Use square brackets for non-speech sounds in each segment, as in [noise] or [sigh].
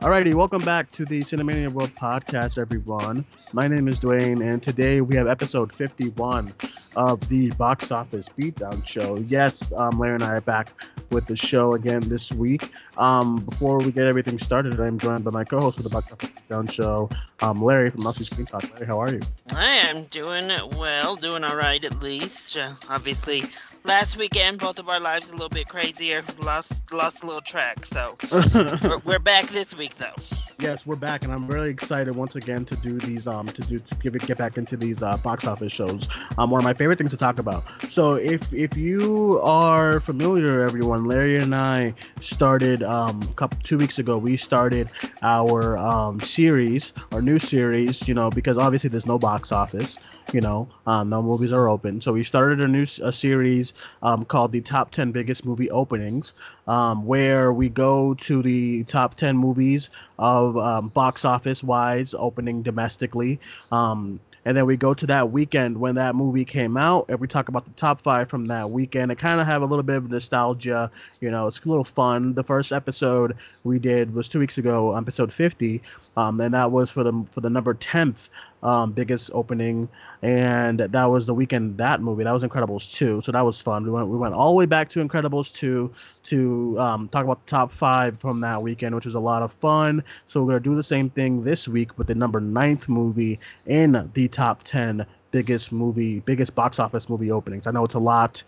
Alrighty, welcome back to the Cinemania World Podcast, everyone. My name is Duane, and today we have episode 51 of the Box Office Beatdown Show. Yes, um, Larry and I are back with the show again this week. Um, before we get everything started, I'm joined by my co-host for the Box Office Beatdown Show, um, Larry from LC Screen Talk. Larry, how are you? I am doing well, doing all right at least. Uh, obviously, last weekend both of our lives a little bit crazier. Lost lost a little track, so [laughs] we're, we're back this week though. Yes, we're back, and I'm really excited once again to do these um to do to give it get back into these uh, box office shows. Um, one of my favorite things to talk about. So if if you are familiar, everyone, Larry and I started um a couple two weeks ago. We started our um series, our new series. You know, because obviously there's no box office you know um, no movies are open. So we started a new a series um, called the top 10 biggest movie openings um, where we go to the top 10 movies of um, box office wise opening domestically. Um, and then we go to that weekend when that movie came out and we talk about the top five from that weekend and kind of have a little bit of nostalgia you know it's a little fun. The first episode we did was two weeks ago episode 50 um, and that was for the for the number 10th um, biggest opening, and that was the weekend that movie. That was Incredibles two, so that was fun. We went we went all the way back to Incredibles two to um, talk about the top five from that weekend, which was a lot of fun. So we're gonna do the same thing this week with the number ninth movie in the top ten biggest movie, biggest box office movie openings. I know it's a lot,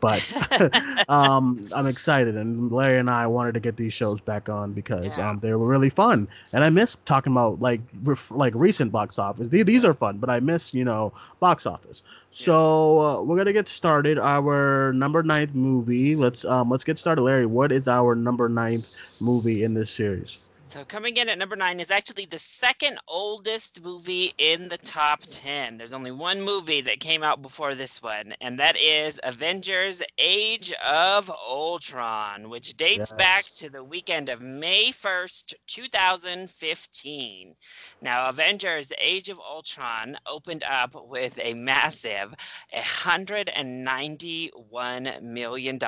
but [laughs] [laughs] um, I'm excited. And Larry and I wanted to get these shows back on because yeah. um, they were really fun. And I miss talking about like ref- like recent box office. These are fun, but I miss you know box office. So uh, we're gonna get started. Our number ninth movie. Let's um, let's get started. Larry, what is our number ninth movie in this series? So coming in at number nine is actually the second oldest movie in the top 10. There's only one movie that came out before this one, and that is Avengers Age of Ultron, which dates yes. back to the weekend of May 1st, 2015. Now, Avengers Age of Ultron opened up with a massive $191 million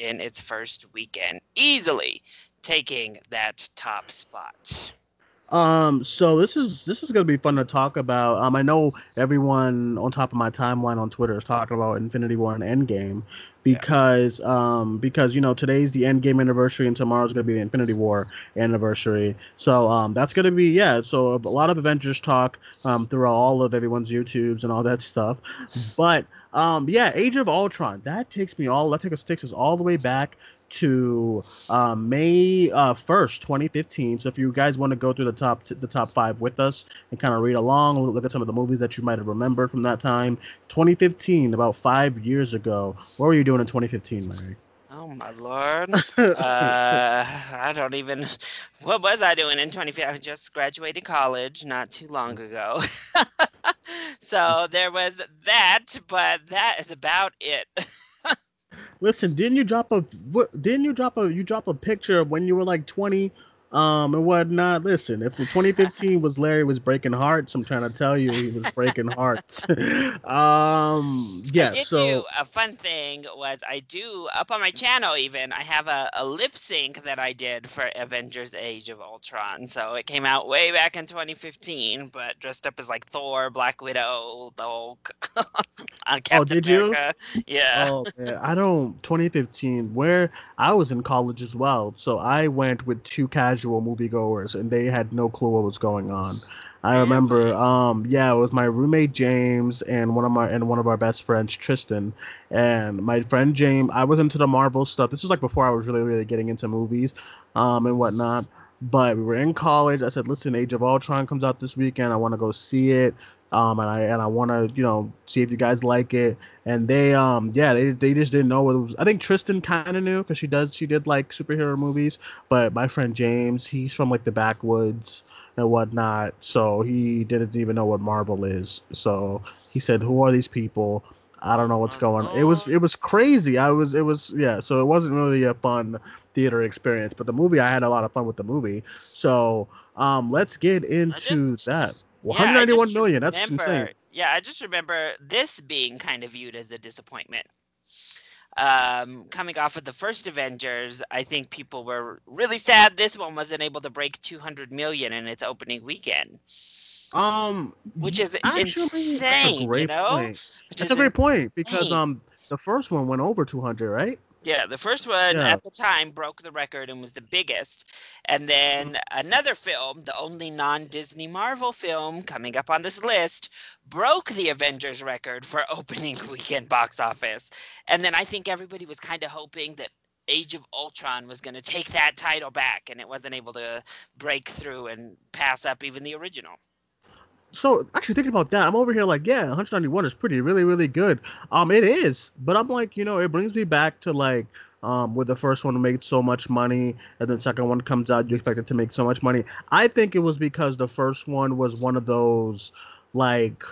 in its first weekend. Easily taking that top spot. Um, so this is this is gonna be fun to talk about. Um, I know everyone on top of my timeline on Twitter is talking about Infinity War and Endgame because yeah. um because you know today's the Endgame anniversary and tomorrow's gonna be the Infinity War anniversary. So um that's gonna be yeah. So a lot of Avengers talk um throughout all of everyone's YouTubes and all that stuff, [laughs] but um yeah, Age of Ultron that takes me all that takes us takes us all the way back to uh, May uh, first, uh, 2015. So if you guys want to go through the top t- the top five with us and kind of read along, look at some of the movies that you might have remembered from that time. 2015, about five years ago. What were you doing in 2015, Larry? Oh my lord! [laughs] uh, I don't even. What was I doing in 2015? I just graduated college not too long ago. [laughs] so there was that, but that is about it. [laughs] Listen, didn't you drop a what? Didn't you drop a you drop a picture of when you were like twenty? Um, and whatnot. Listen, if 2015 was Larry was breaking hearts, I'm trying to tell you he was breaking hearts. [laughs] um, yeah. so a fun thing was I do up on my channel even I have a, a lip sync that I did for Avengers: Age of Ultron. So it came out way back in 2015, but dressed up as like Thor, Black Widow, the Hulk. [laughs] oh, did America. you? Yeah. Oh man, I don't. 2015, where I was in college as well, so I went with two casual casual moviegoers, and they had no clue what was going on. I remember, um, yeah, it was my roommate James and one of my and one of our best friends Tristan, and my friend James. I was into the Marvel stuff. This was like before I was really really getting into movies, um, and whatnot. But we were in college. I said, "Listen, Age of Ultron comes out this weekend. I want to go see it." Um, and I and I want to you know see if you guys like it. And they um yeah they they just didn't know what it was. I think Tristan kind of knew because she does she did like superhero movies, but my friend James he's from like the backwoods and whatnot, so he didn't even know what Marvel is. So he said, "Who are these people?" I don't know what's going on. It was it was crazy. I was it was yeah. So it wasn't really a fun theater experience, but the movie I had a lot of fun with the movie. So um, let's get into just, that. Well, yeah, 191 million. That's remember, insane. Yeah, I just remember this being kind of viewed as a disappointment. um, coming off of the first Avengers, I think people were really sad this one wasn't able to break 200 million in its opening weekend. Um, which is actually, insane, That's a great you know? point. Which That's is a great point because um the first one went over 200, right? Yeah, the first one Yeah. at the time broke the record and was the biggest. And then Mm-hmm. another film, the only non Disney Marvel film coming up on this list, broke the Avengers record for [laughs] opening weekend box office. And then I think everybody was kind of hoping that Age of Ultron was going to take that title back, and it wasn't able to break through and pass up even the original. So actually thinking about that, I'm over here like, yeah, 191 is pretty, really, really good. Um, it is, but I'm like, you know, it brings me back to like, um, where the first one made so much money, and then second one comes out, you expect it to make so much money. I think it was because the first one was one of those, like,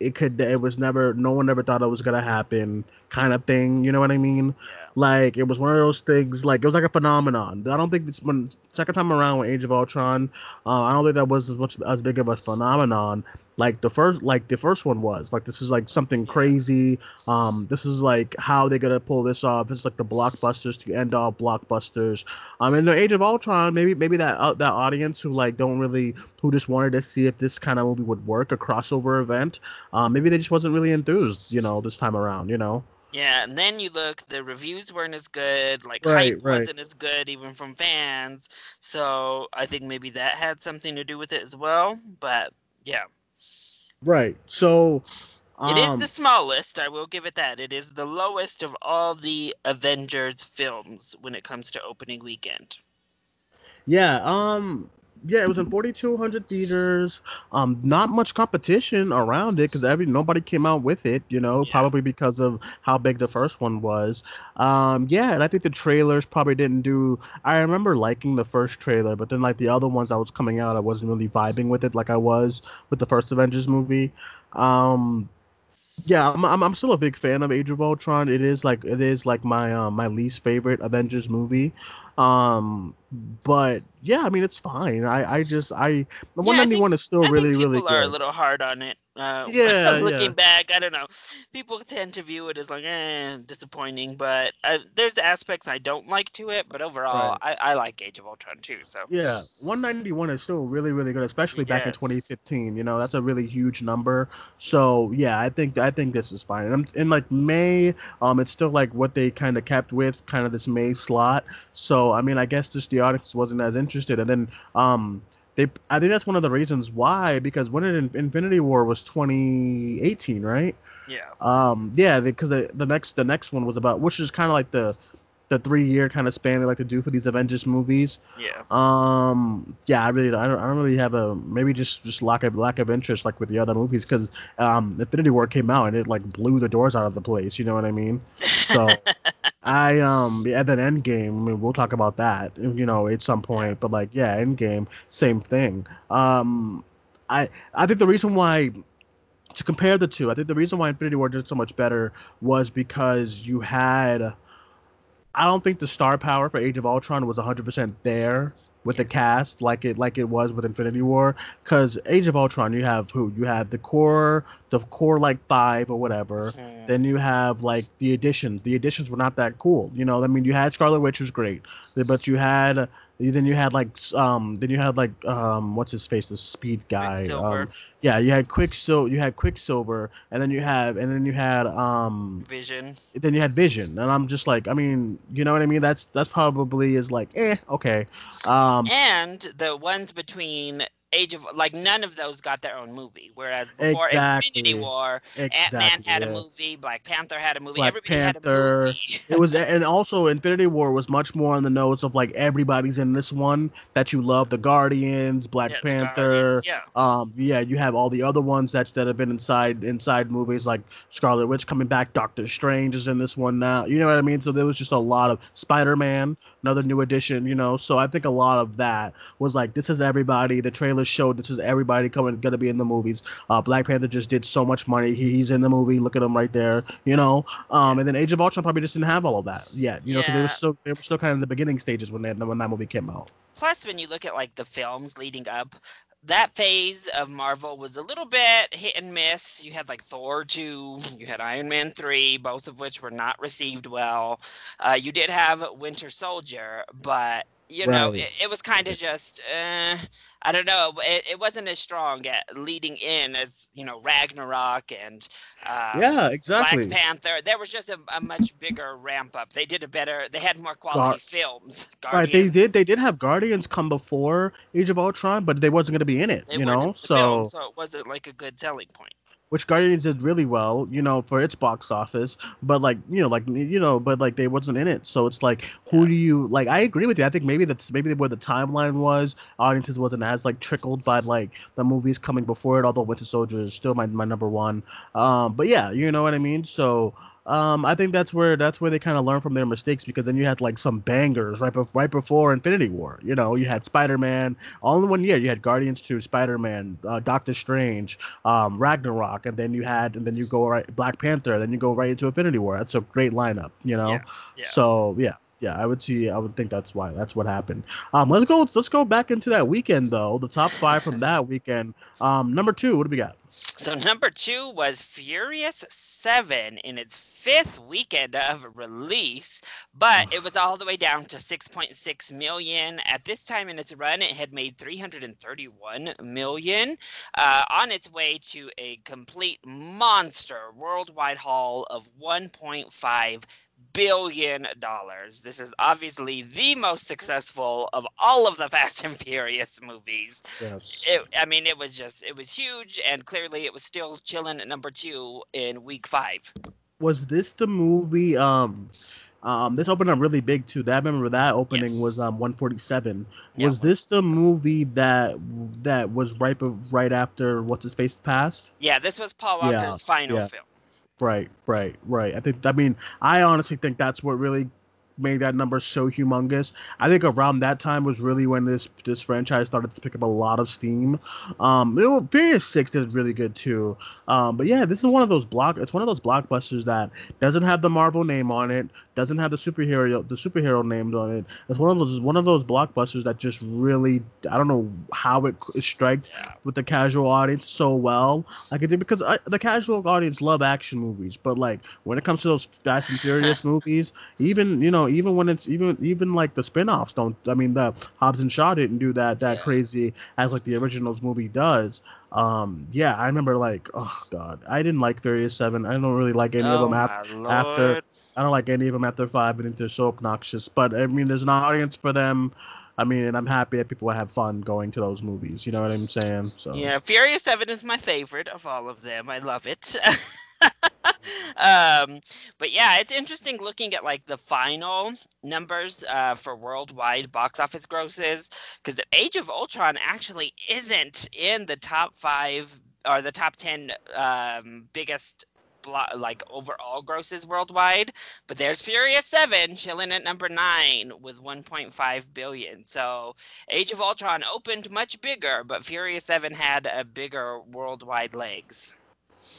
it could, it was never, no one ever thought it was gonna happen, kind of thing. You know what I mean? Yeah. Like it was one of those things. Like it was like a phenomenon. I don't think this when second time around with Age of Ultron, uh, I don't think that was as much as big of a phenomenon. Like the first, like the first one was. Like this is like something crazy. Um, this is like how they're gonna pull this off. It's like the blockbusters to end all blockbusters. Um, in the Age of Ultron, maybe maybe that uh, that audience who like don't really who just wanted to see if this kind of movie would work, a crossover event. Um, maybe they just wasn't really enthused, you know, this time around. You know. Yeah, and then you look, the reviews weren't as good, like Right, hype right. wasn't as good even from fans. So I think maybe that had something to do with it as well. But yeah, Right. So. it is um, the smallest, I will give it that. It is the lowest of all the Avengers films when it comes to opening weekend. Yeah, um yeah, it was in 4200 theaters. Um not much competition around it cuz every nobody came out with it, you know, Yeah. probably because of how big the first one was. Um yeah, and I think the trailers probably didn't do I remember liking the first trailer, but then like the other ones that was coming out, I wasn't really vibing with it like I was with the first Avengers movie. Um yeah, I'm, I'm I'm still a big fan of Age of Ultron. It is like it is like my um my least favorite Avengers movie. Um but yeah, I mean it's fine. I I just I the Yeah, I 191 is still I really think really people are a little hard on it. Uh, [laughs] Yeah, looking yeah. back, I don't know. People tend to view it as like, eh, disappointing. But uh, there's aspects I don't like to it. But overall, I, I like Age of Ultron too. So Yeah, 191 is still really really good, especially back in 2015. You know, that's a really huge number. So yeah, I think I think this is fine. And I'm- in like May, um, it's still like what they kind of kept with, kind of this May slot. So I mean, I guess just the audience wasn't as interested. And then um, they I think that's one of the reasons why because when it Infinity War was 2018, right? yeah, Um, yeah, because the, the next the next one was about which is kind of like the the three year kind of span they like to do for these Avengers movies. yeah. Um, yeah, I really, I don't, I don't really have a maybe just just lack of lack of interest like with the other movies because um, Infinity War came out and it like blew the doors out of the place. You know what I mean? So [laughs] I um, yeah, then Endgame. I mean, we'll talk about that, you know, at some point. But like, yeah, Endgame, same thing. Um, I I think the reason why to compare the two, I think the reason why Infinity War did so much better was because you had. I don't think the star power for Age of Ultron was 100% there with the cast like it like it was with Infinity War cuz Age of Ultron you have who? You have the core the core like 5 or whatever. Mhm. then you have like the additions. The additions were not that cool you know I mean? You had Scarlet Witch was great but you had then you had like um then you had like um what's his face the speed guy um, yeah you had Quicksilver you had Quicksilver and then you have and then you had um Vision. then you had Vision, and I'm just like, I mean, you know what I mean? That's that's probably is like, eh, okay. Um, and the ones between Age of like none of those got their own movie. Whereas before Infinity Exactly. War, Ant Man exactly. had a movie, Black Panther had a movie, Black everybody had a movie. It was, and also Infinity War was much more on the notes of like everybody's in this one that you love, the Guardians, Black Yeah, Panther. Guardians, yeah. Um, yeah, you have all the other ones that that have been inside inside movies like Scarlet Witch coming back, Doctor Strange is in this one now. You know what I mean? So there was just a lot of Spider Man, another new addition. You know, so I think a lot of that was like this is everybody. The trailer showed this is everybody coming gonna be in the movies. Uh, Black Panther just did so much money. He, he's in the movie. Look at him right there. You know. Um, and then Age of Ultron probably just didn't have all of that yet. You know, because they were still they were still kind of in the beginning stages when they when that movie came out. Plus, when you look at like the films leading up, that phase of Marvel was a little bit hit and miss. You had like Thor 2, you had Iron Man 3, both of which were not received well. Uh, you did have Winter Soldier, but you know, it, it was kind of just, uh, I don't know, it, it wasn't as strong at leading in as, you know, Ragnarok and um, yeah, exactly. Black Panther. There was just a, a much bigger ramp up. They did a better, they had more quality films. Right, they did. They did have Guardians come before Age of Ultron, but they wasn't going to be in it. they you know, so film, so it wasn't like a good selling point. Which Guardians did really well, you know, for its box office. But like, you know, like you know, but like they wasn't in it, so it's like, who Yeah. do you like? I agree with you. I think maybe that's maybe where the timeline was. Audiences wasn't as like trickled by like the movies coming before it. Although Winter Soldier is still my my number one. Um, but yeah, you know what I mean. So. Um, I think that's where that's where they kind of learn from their mistakes because then you had like some bangers right before right before Infinity War. You know, you had Spider Man all in one year. You had Guardians Two, Spider Man, uh, Doctor Strange, um, Ragnarok, and then you had, and then you go right Black Panther, then you go right into Infinity War. That's a great lineup, you know. Yeah, yeah. So yeah, yeah, I would see. I would think that's why. That's what happened. Um, let's go. Let's go back into that weekend though. The top five from that weekend. Um, number two. What do we got? So number two was Furious Seven in its fifth weekend of release, but it was all the way down to 6.6 million. At this time in its run, it had made 331 million, uh, on its way to a complete monster worldwide haul of 1.5 billion dollars. This is obviously the most successful of all of the [laughs] Fast and Furious movies Yes. it, I mean, it was just, it was huge, and clearly it was still chilling at number two in week five. was this the movie? Um, um, this opened up really big too. That I remember that opening was um 147. Yeah. Was this the movie that that was right right after what's his face passed? Yeah, this was Paul Yeah, Walker's final yeah. film. Right, right, right. I think. I mean, I honestly think that's what really made that number so humongous. I think around that time was really when this this franchise started to pick up a lot of steam. Um, you know, Furious Six did really good too. Um, but yeah, this is one of those block. It's one of those blockbusters that doesn't have the Marvel name on it, doesn't have the superhero the superhero names on it. It's one of those one of those blockbusters that just really I don't know how it striked Yeah. with the casual audience so well. Like it did because I, the casual audience love action movies, but like when it comes to those Fast and Furious [laughs] movies, even you know even when it's even even like the spin-offs don't. I mean the Hobbs and Shaw didn't do that that Yeah. crazy as like the originals movie does. Um, yeah, I remember like oh god, I didn't like Furious Seven. I don't really like any of oh them after. after- I don't like any of them after five. I think they're so obnoxious. But I mean, there's an audience for them. I mean, and I'm happy that people have fun going to those movies. You know what I'm saying? So Yeah, Furious Seven is my favorite of all of them. I love it. [laughs] [laughs] um, but yeah, it's interesting looking at like the final numbers uh, for worldwide box office grosses because the Age of Ultron actually isn't in the top five or the top ten um, biggest. Like overall grosses worldwide, but there's Furious Seven chilling at number nine with 1.5 billion. So Age of Ultron opened much bigger, but Furious 7 had a bigger worldwide legs.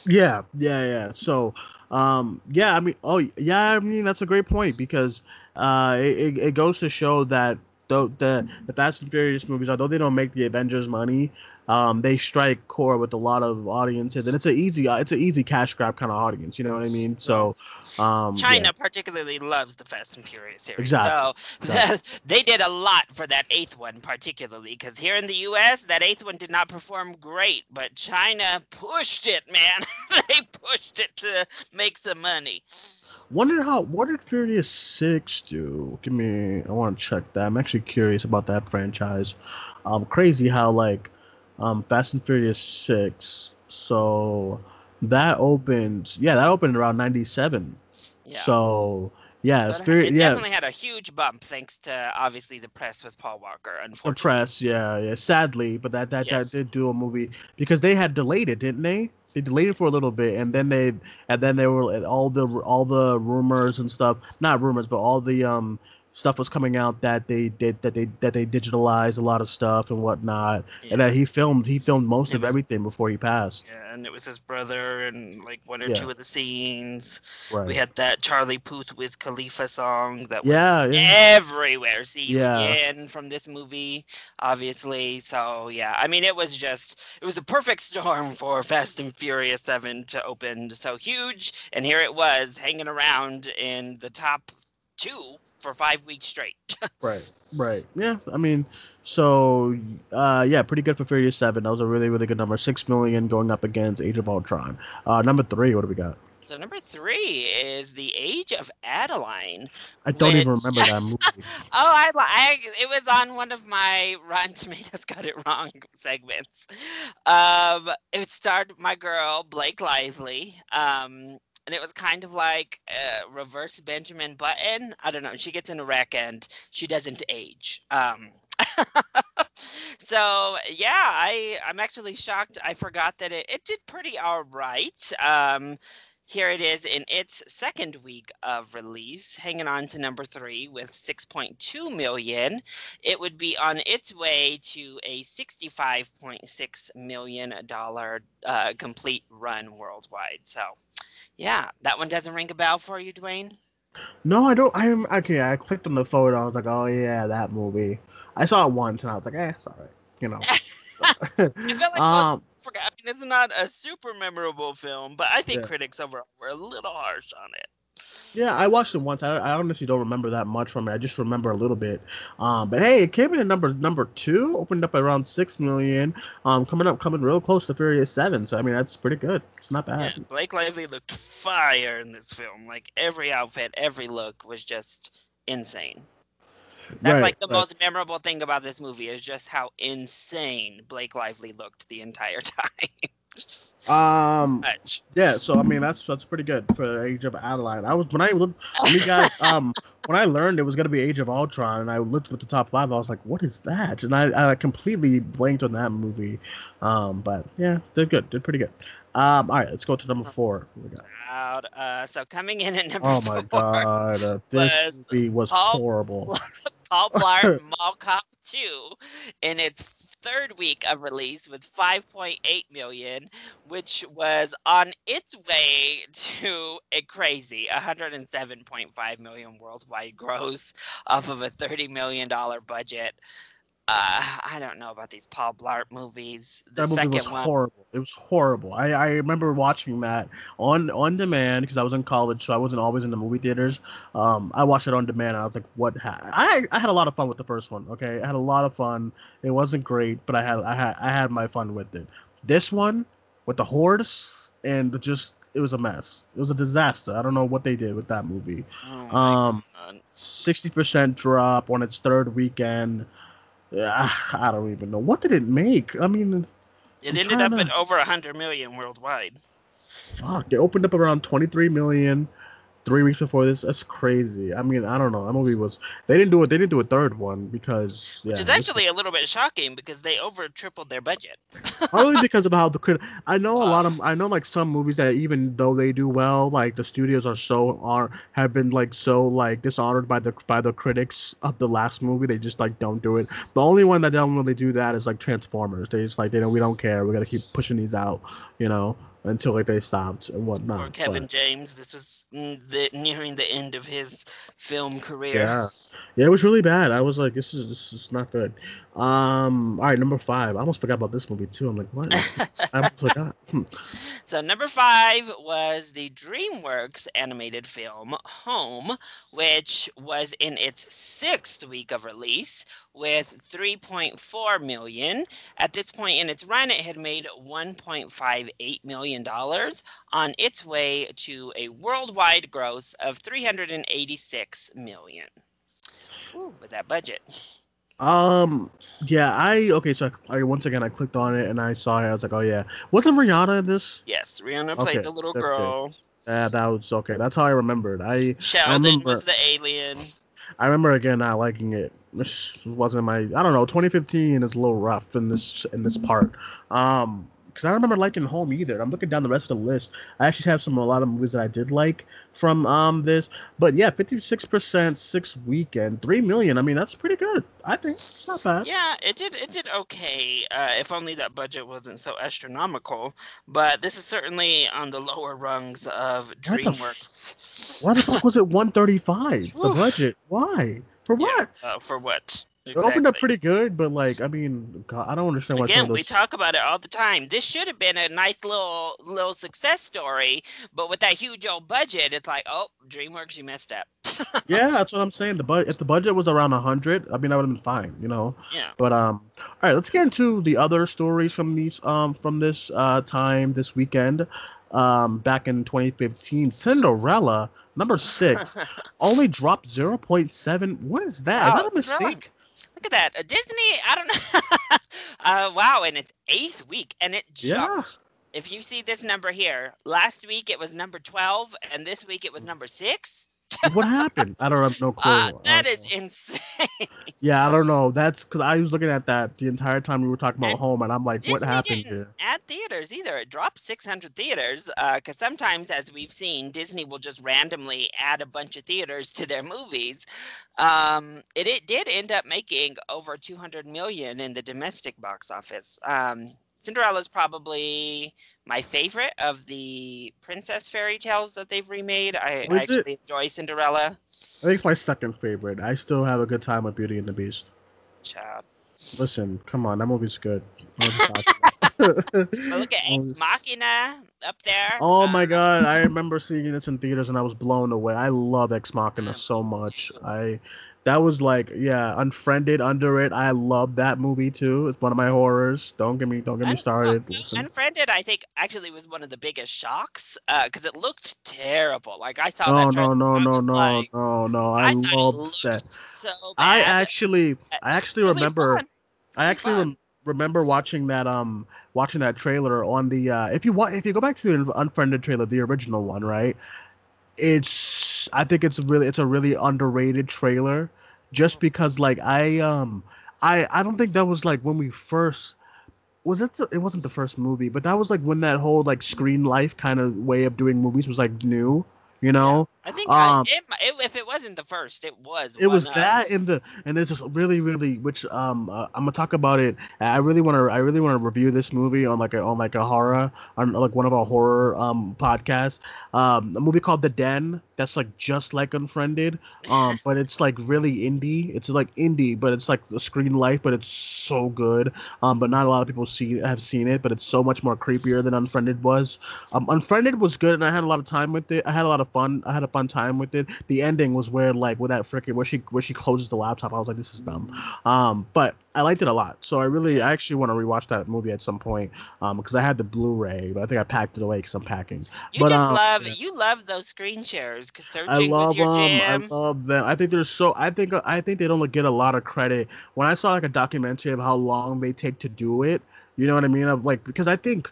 Yeah, yeah, yeah. So, um, yeah, I mean, oh, yeah, I mean, that's a great point because uh, it, it, goes to show that though the the Fast and Furious movies, although they don't make the Avengers money, um, they strike core with a lot of audiences, and it's an easy, it's an easy cash grab kind of audience. You know what I mean? So, um, yeah. China particularly loves the Fast and Furious series. Exactly, So exactly. [laughs] they did a lot for that eighth one, particularly because here in the US, that eighth one did not perform great, but China pushed it, man. [laughs] they pushed it to make some money. Wonder how what did Furious Six do? Give me I want to check that. I'm actually curious about that franchise. Um crazy how like um Fast and Furious Six. So that opened yeah, that opened around ninety seven. Yeah. So yeah, So it, Furi- it yeah, definitely had a huge bump thanks to obviously the press with Paul Walker, the unfortunately. press, yeah, yeah. Sadly, but that that, Yes. that did do a movie because they had delayed it, didn't they? They delayed it for a little bit, and then they and then they were all the all the rumors and stuff. Not rumors, but all the um stuff was coming out that they did that they that they digitalized a lot of stuff and whatnot, Yeah. and that he filmed he filmed most It of was- everything before he passed. Yeah, and it was his brother and like one or Yeah. two of the scenes. Right. We had that Charlie Puth Wiz Khalifa song that was yeah, yeah. everywhere. See you again from this movie, obviously. So yeah, I mean, it was just it was a perfect storm for Fast and Furious Seven to open so huge, and here it was hanging around in the top two for five weeks straight. [laughs] Right, right. Yeah, I mean, so uh, yeah, pretty good for Furious Seven. That was a really, really good number. Six million going up against Age of Ultron. Uh, number three, what do we got? so number three is the Age of Adaline. I don't even remember that [laughs] movie. Oh, I, I it was on one of my Rotten Tomatoes [laughs] got it wrong segments. Um, it starred my girl Blake Lively. Um, and it was kind of like reverse Benjamin Button. I don't know. She gets in a wreck and she doesn't age. Um, [laughs] so yeah, I I'm actually shocked. I forgot that it, it did pretty all right. Um, here it is in its second week of release, hanging on to number three with 6.2 million. It would be on its way to a 65.6 million dollar uh, complete run worldwide. So, yeah, that one doesn't ring a bell for you, Duane. No, I don't. I'm okay. I clicked on the photo. I was like, oh yeah, that movie. I saw it once and I was like, eh, it's alright. You know. [laughs] I feel like [laughs] um, forgot. I mean, it's not a super memorable film, but I think Yeah. critics overall were a little harsh on it. yeah, I watched it once. I, I honestly don't remember that much from it. I just remember a little bit. Um, but hey, it came in at number number two, opened up around six million. Um, coming up, coming real close to Furious Seven. So I mean, that's pretty good. It's not bad. Yeah, Blake Lively looked fire in this film. Like every outfit, every look was just insane. That's Right, like the right. most memorable thing about this movie is just how insane Blake Lively looked the entire [laughs] time. Um, [laughs] much. yeah. So I mean, that's that's pretty good for Age of Adaline. I was when I looked when we got [laughs] um when I learned it was gonna be Age of Ultron, and I looked at the top five, I was like, what is that? And I, I completely blanked on that movie. Um, but yeah, they're good. They're pretty good. Um, all right, let's go to number four. We got? Out. Uh, so coming in at number Oh four, my god, uh, this was movie was Paul- horrible. Paul [laughs] Blart Mall Cop 2 in its third week of release with 5.8 million, which was on its way to a crazy 107.5 million worldwide gross off of a 30 million dollar budget. Uh, I don't know about these Paul Blart movies. The That movie second was one, horrible. It was horrible. I, I remember watching that on on demand because I was in college, so I wasn't always in the movie theaters. Um, I watched it on demand. And I was like, "What?" Ha-? I I had a lot of fun with the first one. Okay, I had a lot of fun. It wasn't great, but I had I had I had my fun with it. This one with the horse and just it was a mess. It was a disaster. I don't know what they did with that movie. oh Um, sixty percent drop on its third weekend. Yeah, I don't even know what did it make. I mean. it I'm ended up trying at to- over 100 million worldwide. Fuck, they opened up around 23 million three weeks before this. That's crazy. I mean, I don't know. That movie was. They didn't do it. They didn't do a third one because yeah, Which is actually a little bit shocking because they over tripled their budget. [laughs] probably because of how the crit. I know a lot of. I know like some movies that even though they do well, like the studios are so are have been like so like dishonored by the by the critics of the last movie. They just like don't do it. The only one that don't really do that is like Transformers. They just like they know we don't care. We gotta keep pushing these out, you know, until like they stopped and whatnot. Or Kevin but- James. This was the, nearing the end of his film career. Yeah. Yeah, it was really bad. I was like, this is this is not good. Um, all right, number five. I almost forgot about this movie too. I'm like, what? [laughs] I forgot. Hmm. So number five was the DreamWorks animated film Home, which was in its sixth week of release with 3.4 million. At this point in its run, it had made 1.58 million dollars on its way to a worldwide gross of 386 million. Ooh, with that budget. Um, yeah, I okay. So I, I once again I clicked on it and I saw it. I was like, oh yeah, wasn't Rihanna in this? Yes, Rihanna played Okay, the little girl. Yeah, that was okay. That's how I remembered. I Sheldon remember- was the alien. I remember again not liking it. This wasn't my. I don't know. 2015 is a little rough in this in this part. Um, because I don't remember liking Home either. I'm looking down the rest of the list. I actually have some a lot of movies that I did like from um this, but yeah, 56 percent, six weekend, three million. I mean, that's pretty good. I think it's not bad. Yeah, it did. It did okay. Uh, if only that budget wasn't so astronomical. But this is certainly on the lower rungs of What the f- DreamWorks. Why the fuck was it 135? The [laughs] budget? Why? For Yeah, what? Uh, for what? It opened up pretty good, but like, I mean, God, I don't understand why Again, of we talk about it all the time. This should have been a nice little little success story, but with that huge old budget, it's like, oh, DreamWorks, you messed up. [laughs] yeah, that's what I'm saying. The budget, if the budget was around 100, I mean, that would have been fine, you know. Yeah. But um, all right, let's get into the other stories from these um from this uh time this weekend. Um, back in 2015, Cinderella number six [laughs] only dropped 0.7. What is that? Is Wow, that a really- mistake? Look at that. Uh, Disney, I don't know. [laughs] uh, wow, and it's eighth week, and it Yeah. jumped. If you see this number here, last week it was number 12, and this week it was number six. [laughs] what happened? I don't have no clue. Uh, that I is know. insane. Yeah, I don't know. That's because I was looking at that the entire time we were talking about And home, and I'm like, what happened didn't here? add theaters either. It dropped 600 theaters because sometimes, as we've seen, Disney will just randomly add a bunch of theaters to their movies. Um, it, it did end up making over 200 million in the domestic box office. Um, Cinderella's probably my favorite of the princess fairy tales that they've remade. I, I Was it- actually enjoy Cinderella. I think it's my second favorite. I still have a good time with Beauty and the Beast. Child. Listen, come on, that movie's good. What are we? But look at Ex [laughs] Machina up there. Oh my Uh, god, I remember seeing this in theaters and I was blown away. I love Ex Machina so much. I that was like, yeah, Unfriended under it. I love that movie too. It's one of my horrors. Don't get me don't get me started. no, Listen. Unfriended, I think, actually was one of the biggest shocks because it looked terrible. Like I saw No, that. no, no, no, no, like, no, no. I I loved that. so I actually I actually Really remember fun. I actually remember watching that um watching that trailer on the uh if you want if you go back to the unfriended trailer the original one right it's I think it's really it's a really underrated trailer just because like I um I I don't think that was like when we first was it the, it wasn't the first movie but that was like when that whole like screen life kind of way of doing movies was like new you know I think I, um, it, it, if it wasn't the first, it was. it was that and the and there's this really really which um uh, i'm gonna talk about it. I really want to i really want to review this movie on like a on like a horror on like one of our horror um podcasts. Um a movie called the den that's like just like unfriended. Um [laughs] but it's like really indie. It's like indie but it's like the screen life but it's so good. Um but not a lot of people see have seen it but it's so much more creepier than unfriended was. Um unfriended was good and i had a lot of time with it. I had a lot of fun i had a fun time with it the ending was where like with that freaking where she where she closes the laptop i was like this is dumb um but i liked it a lot so i really i actually want to rewatch that movie at some point um because i had the blu-ray but i think i packed it away because i'm packing you but, just um, love yeah. you love those screen shares because I searching love was your them. jam. I love them. I think they're so. I think I think they don't get a lot of credit. When I saw like a documentary of how long they take to do it, you know what I mean? Of like because I think,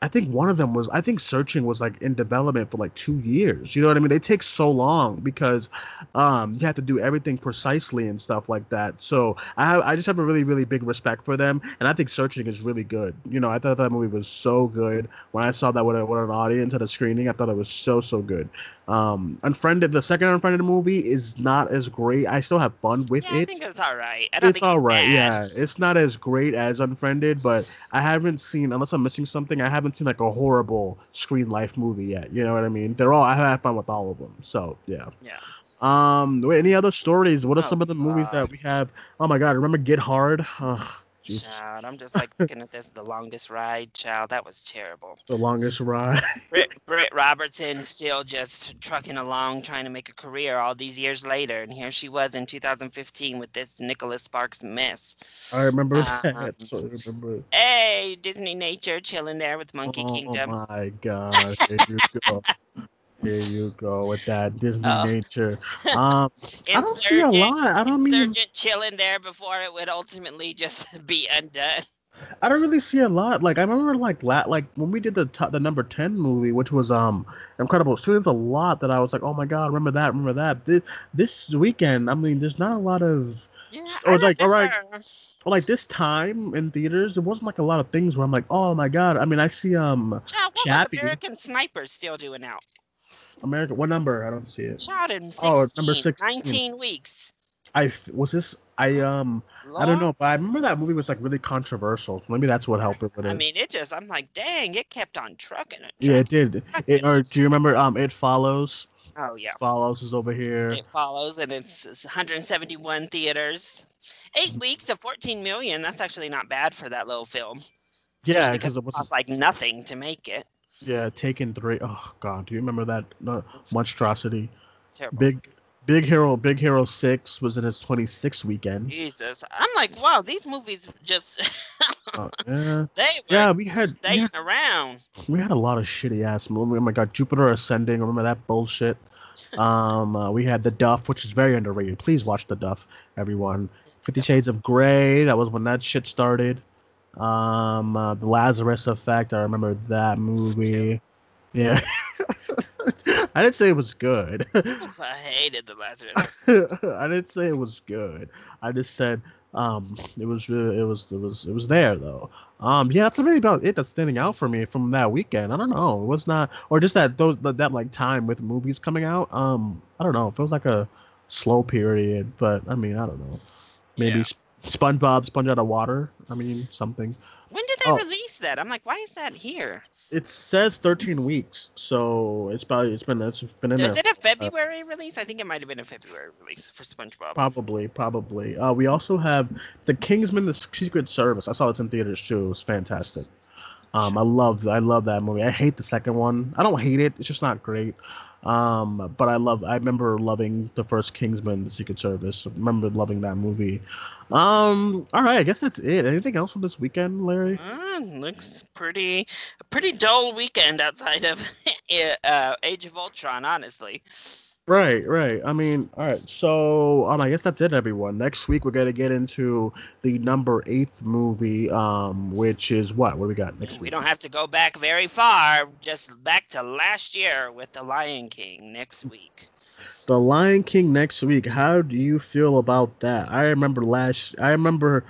I think one of them was I think searching was like in development for like two years. You know what I mean? They take so long because, um, you have to do everything precisely and stuff like that. So I have I just have a really really big respect for them, and I think searching is really good. You know, I thought that movie was so good. When I saw that with, a, with an audience at a screening, I thought it was so so good. Um, Unfriended, the second Unfriended movie is not as great. I still have fun with yeah, I it. think it's all right. I don't It's all right, yeah. It's not as great as Unfriended, but I haven't seen, unless I'm missing something, I haven't seen like a horrible screen life movie yet. You know what I mean? They're all I have fun with all of them. So yeah. Yeah. Um, wait, any other stories? What are Oh, some of the movies that we have? Oh my god, remember Get Hard? Child, I'm just like looking at this, the longest ride. Child, that was terrible. the longest ride. [laughs] Britt, Britt Robertson still just trucking along, trying to make a career all these years later, and here she was in 2015 with this Nicholas Sparks mess. I remember [laughs] Um, that. So I remember. Hey, Disney Nature chilling there with Monkey oh Kingdom. my gosh! there you go. [laughs] There you go with that Disney Oh. nature. [laughs] Um, I don't see a lot. I don't mean. Insurgent chilling there before it would ultimately just [laughs] be undone. I don't really see a lot. Like I remember, like la- like when we did the top, the number ten movie, which was um incredible. So there's a lot that I was like, oh my god, remember that, remember that. This, this weekend, I mean, there's not a lot of Yeah, Or like, all right. Well, like this time in theaters, there wasn't like a lot of things where I'm like, oh my god. I mean, I see um Child, what Chappie. American Sniper still doing out? America. What number? I don't see it. Child in 16, Oh, it's number 16. 19 weeks. I was this. I um. I don't know, but I remember that movie was like really controversial. So maybe that's what helped it with it. I mean, it just, I'm like, dang, it kept on trucking it. yeah, it did. It, or do you remember um? It follows. Oh, yeah. Follows is over here. It follows, and it's, it's 171 theaters. Eight Mm. weeks of 14 million. That's actually not bad for that little film. Yeah, because it it was like nothing to make it. Yeah Taken three. Oh god, do you remember that uh, monstrosity? Terrible. Big Big Hero Big Hero Six was in its 26th weekend. Jesus. I'm like, wow, these movies just, Uh, [laughs] yeah, they were yeah, we had we had, around. we had a lot of shitty ass movies. Oh my god, Jupiter Ascending. Remember that bullshit? [laughs] Um, uh, we had The Duff, which is very underrated. Please watch The Duff, everyone. Fifty Shades of Grey. That was when that shit started. Um, uh, The Lazarus Effect. I remember that movie. Yeah. [laughs] I didn't say it was good. [laughs] I hated the Lazarus. [laughs] I didn't say it was good. I just said um it was it was it was it was there though. Um yeah, that's really about it that's standing out for me from that weekend. I don't know. It was not or just that those that, that like time with movies coming out. Um I don't know. It feels like a slow period, but I mean, I don't know. Maybe Yeah. Sp- SpongeBob Sponge Out of Water. I mean, something. When did they Oh. release that? I'm like, why is that here? It says 13 weeks, so it's probably it's been it's been in Is there. it a February release? I think it might have been a February release for SpongeBob. Probably, probably. Uh, we also have the Kingsman: The Secret Service. I saw this in theaters too. It was fantastic. Um, I love, I love that movie. I hate the second one. I don't hate it. It's just not great. Um, but I love. I remember loving the first Kingsman: The Secret Service. I remember loving that movie. Um, all right. I guess that's it. Anything else from this weekend, Larry? Uh, looks pretty, pretty dull weekend outside of [laughs] uh, Age of Ultron, honestly. Right, right. I mean, all right. So, um, I guess that's it, everyone. Next week we're gonna get into the number eighth movie, um, which is what? What do we got next We week? We don't have to go back very far, just back to last year with The Lion King next week. The Lion King next week. How do you feel about that? I remember last. I remember.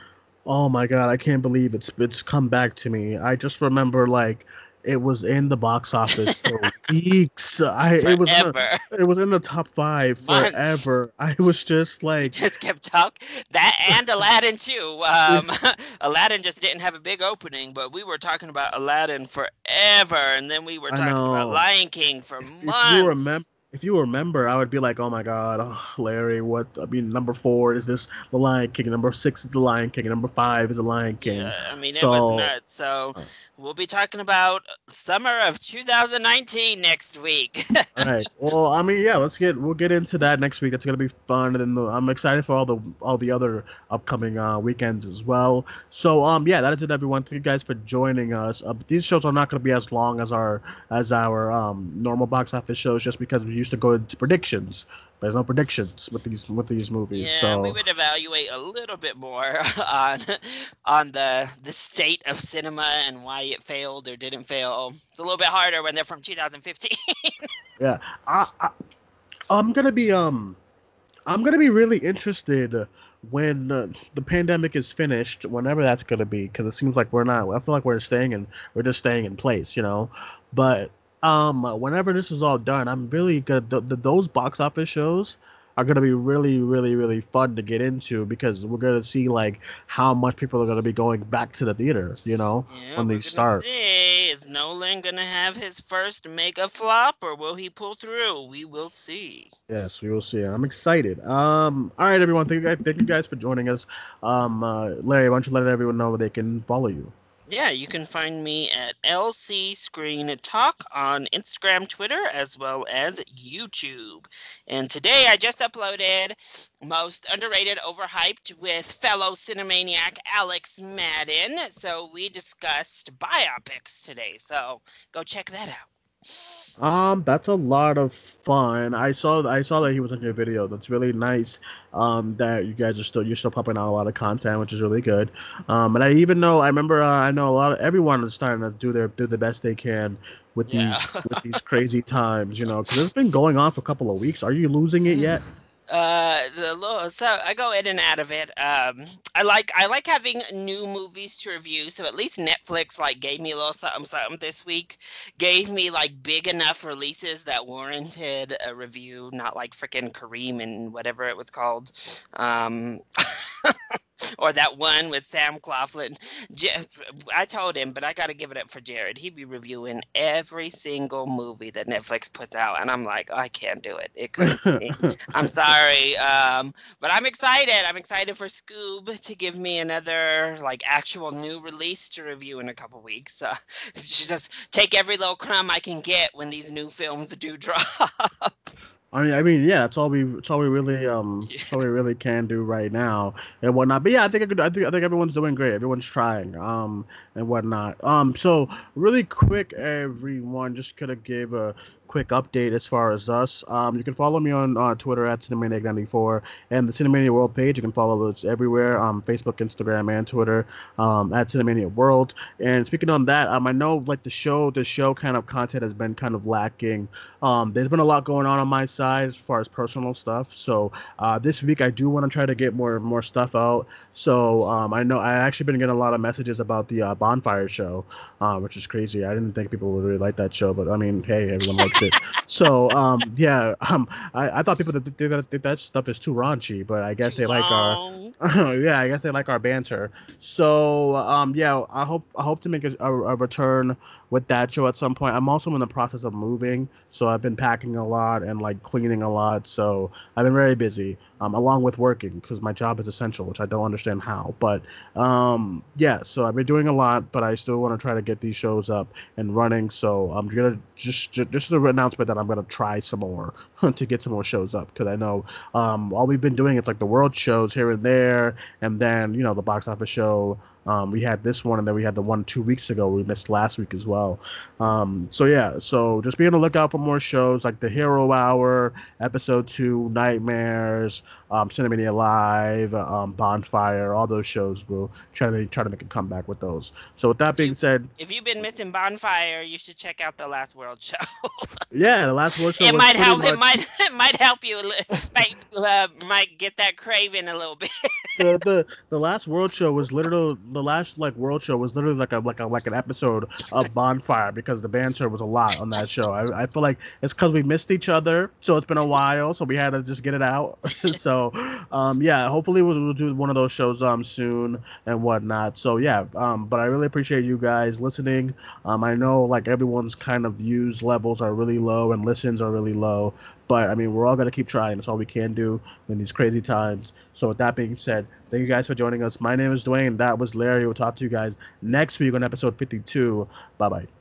Oh my god! I can't believe it's it's come back to me. I just remember like it was in the box office for [laughs] weeks. I it was in the, it was in the top five Months. forever. I was just like just kept talking. That and Aladdin too. Um, [laughs] Aladdin just didn't have a big opening, but we were talking about Aladdin forever, and then we were talking about. Lion King for if months. you remember if you remember i would be like oh my god oh, larry what i mean number four is this the lion king? Number six is the lion king? Number five is the lion king? Yeah, I mean, it was nuts. So we'll be talking about summer of 2019 next week. [laughs] all right. Well i mean yeah let's get we'll get into that next week. It's gonna be fun and the, i'm excited for all the all the other upcoming uh weekends as well. So um yeah that is it everyone. Thank you guys for joining us. Uh, these shows are not going to be as long as our as our um normal box office shows just because we used to go into predictions there's no predictions with these with these movies yeah, so we would evaluate a little bit more [laughs] on on the the state of cinema and why it failed or didn't fail. It's a little bit harder when they're from 2015. [laughs] I, I I'm gonna be um I'm gonna be really interested when uh, the pandemic is finished, whenever that's gonna be, because it seems like we're not. I feel like we're staying in, we're just staying in place, you know. But um, whenever this is all done, I'm really good. Those box office shows are gonna be really, really, really fun to get into because we're gonna see like how much people are gonna be going back to the theaters, you know. Yeah, When they start. See, is Nolan gonna have his first mega flop, or will he pull through? We will see. Yes, we will see. I'm excited. Um, all right, everyone. Thank you, guys, thank you guys for joining us. Um, uh, Larry, why don't you let everyone know where they can follow you? Yeah, you can find me at LC Screen Talk on Instagram, Twitter, as well as YouTube. And today I just uploaded Most Underrated Overhyped with fellow Cinemaniac Alex Madden. So we discussed biopics today. So go check that out. Um, that's a lot of fun. I saw I saw that he was in your video. That's really nice. Um, that you guys are still you're still pumping out a lot of content, which is really good. Um, and I even know I remember uh, I know a lot of everyone is starting to do their do the best they can with these with these crazy times. You know, because it's been going on for a couple of weeks. Are you losing it yet? [laughs] uh the little, so i go in and out of it um i like i like having new movies to review so at least netflix like gave me a little something something this week gave me like big enough releases that warranted a review not like freaking kareem and whatever it was called um [laughs] or that one with Sam Claflin. I told him, but I got to give it up for Jared. He'd be reviewing every single movie that Netflix puts out, and I'm like, I can't do it. It could. [laughs] I'm sorry, um, but I'm excited. I'm excited for Scoob to give me another like actual new release to review in a couple weeks. Uh, [laughs] just take every little crumb I can get when these new films do [laughs] drop. I mean, I mean, yeah, that's all we, that's all we really, [laughs] um, yeah. that's all we really can do right now and whatnot. But yeah, I think I could, I think, I think everyone's doing great. Everyone's trying, um, and whatnot. Um, so really quick, everyone, just kind of give a quick update as far as us. Um, you can follow me on uh, Twitter at Cinemaniac94 and the Cinemania World page. You can follow us everywhere um, Facebook, Instagram, and Twitter um, at Cinemania World. And speaking on that, um, I know like the show, the show kind of content has been kind of lacking. Um, there's been a lot going on on my side as far as personal stuff. So uh, this week I do want to try to get more more stuff out. So um, I know I actually been getting a lot of messages about the uh, Bonfire show, uh, which is crazy. I didn't think people would really like that show, but I mean, hey, everyone likes it. So um, yeah, um, I, I thought people that that, stuff is too raunchy, but I guess too they like our [laughs] yeah, I guess they like our banter. So um, yeah, I hope I hope to make a, a, a return with that show at some point. I'm also in the process of moving, so I've been packing a lot and like cleaning a lot. So I've been very busy, um, along with working because my job is essential, which I don't understand how. But um, yeah, so I've been doing a lot, but I still want to try to get these shows up and running. So I'm gonna just just, just an announcement that I'm gonna try some more [laughs] to get some more shows up because I know um, all we've been doing it's like the world shows here and there, and then you know the box office show um, we had this one, and then we had the one two weeks ago we missed last week as well. Um, so yeah, so just be on the lookout for more shows like the Hero Hour, Episode Two, Nightmares, um, Cinemania Live, um, Bonfire, all those shows. We'll try to try to make a comeback with those. So with that being said, if you've been missing Bonfire, you should check out the Last World Show. [laughs] yeah, the Last World [laughs] Show. It might help. Much... It might [laughs] it might help you. might uh, might get that craving a little bit. the, the the Last World Show was literally the last like world show was literally like a like a like an episode of [laughs] Bonfire because the banter was a lot on that show. I, I feel like it's because we missed each other, so it's been a while, so we had to just get it out. [laughs] so um, yeah, hopefully we'll, we'll, do one of those shows um soon and whatnot. So yeah, um, but I really appreciate you guys listening. Um, I know like everyone's kind of views levels are really low and listens are really low, but I mean, we're all going to keep trying. That's all we can do in these crazy times. So, with that being said, thank you guys for joining us. My name is Duane. That was Larry. We'll talk to you guys next week on episode 52. Bye bye.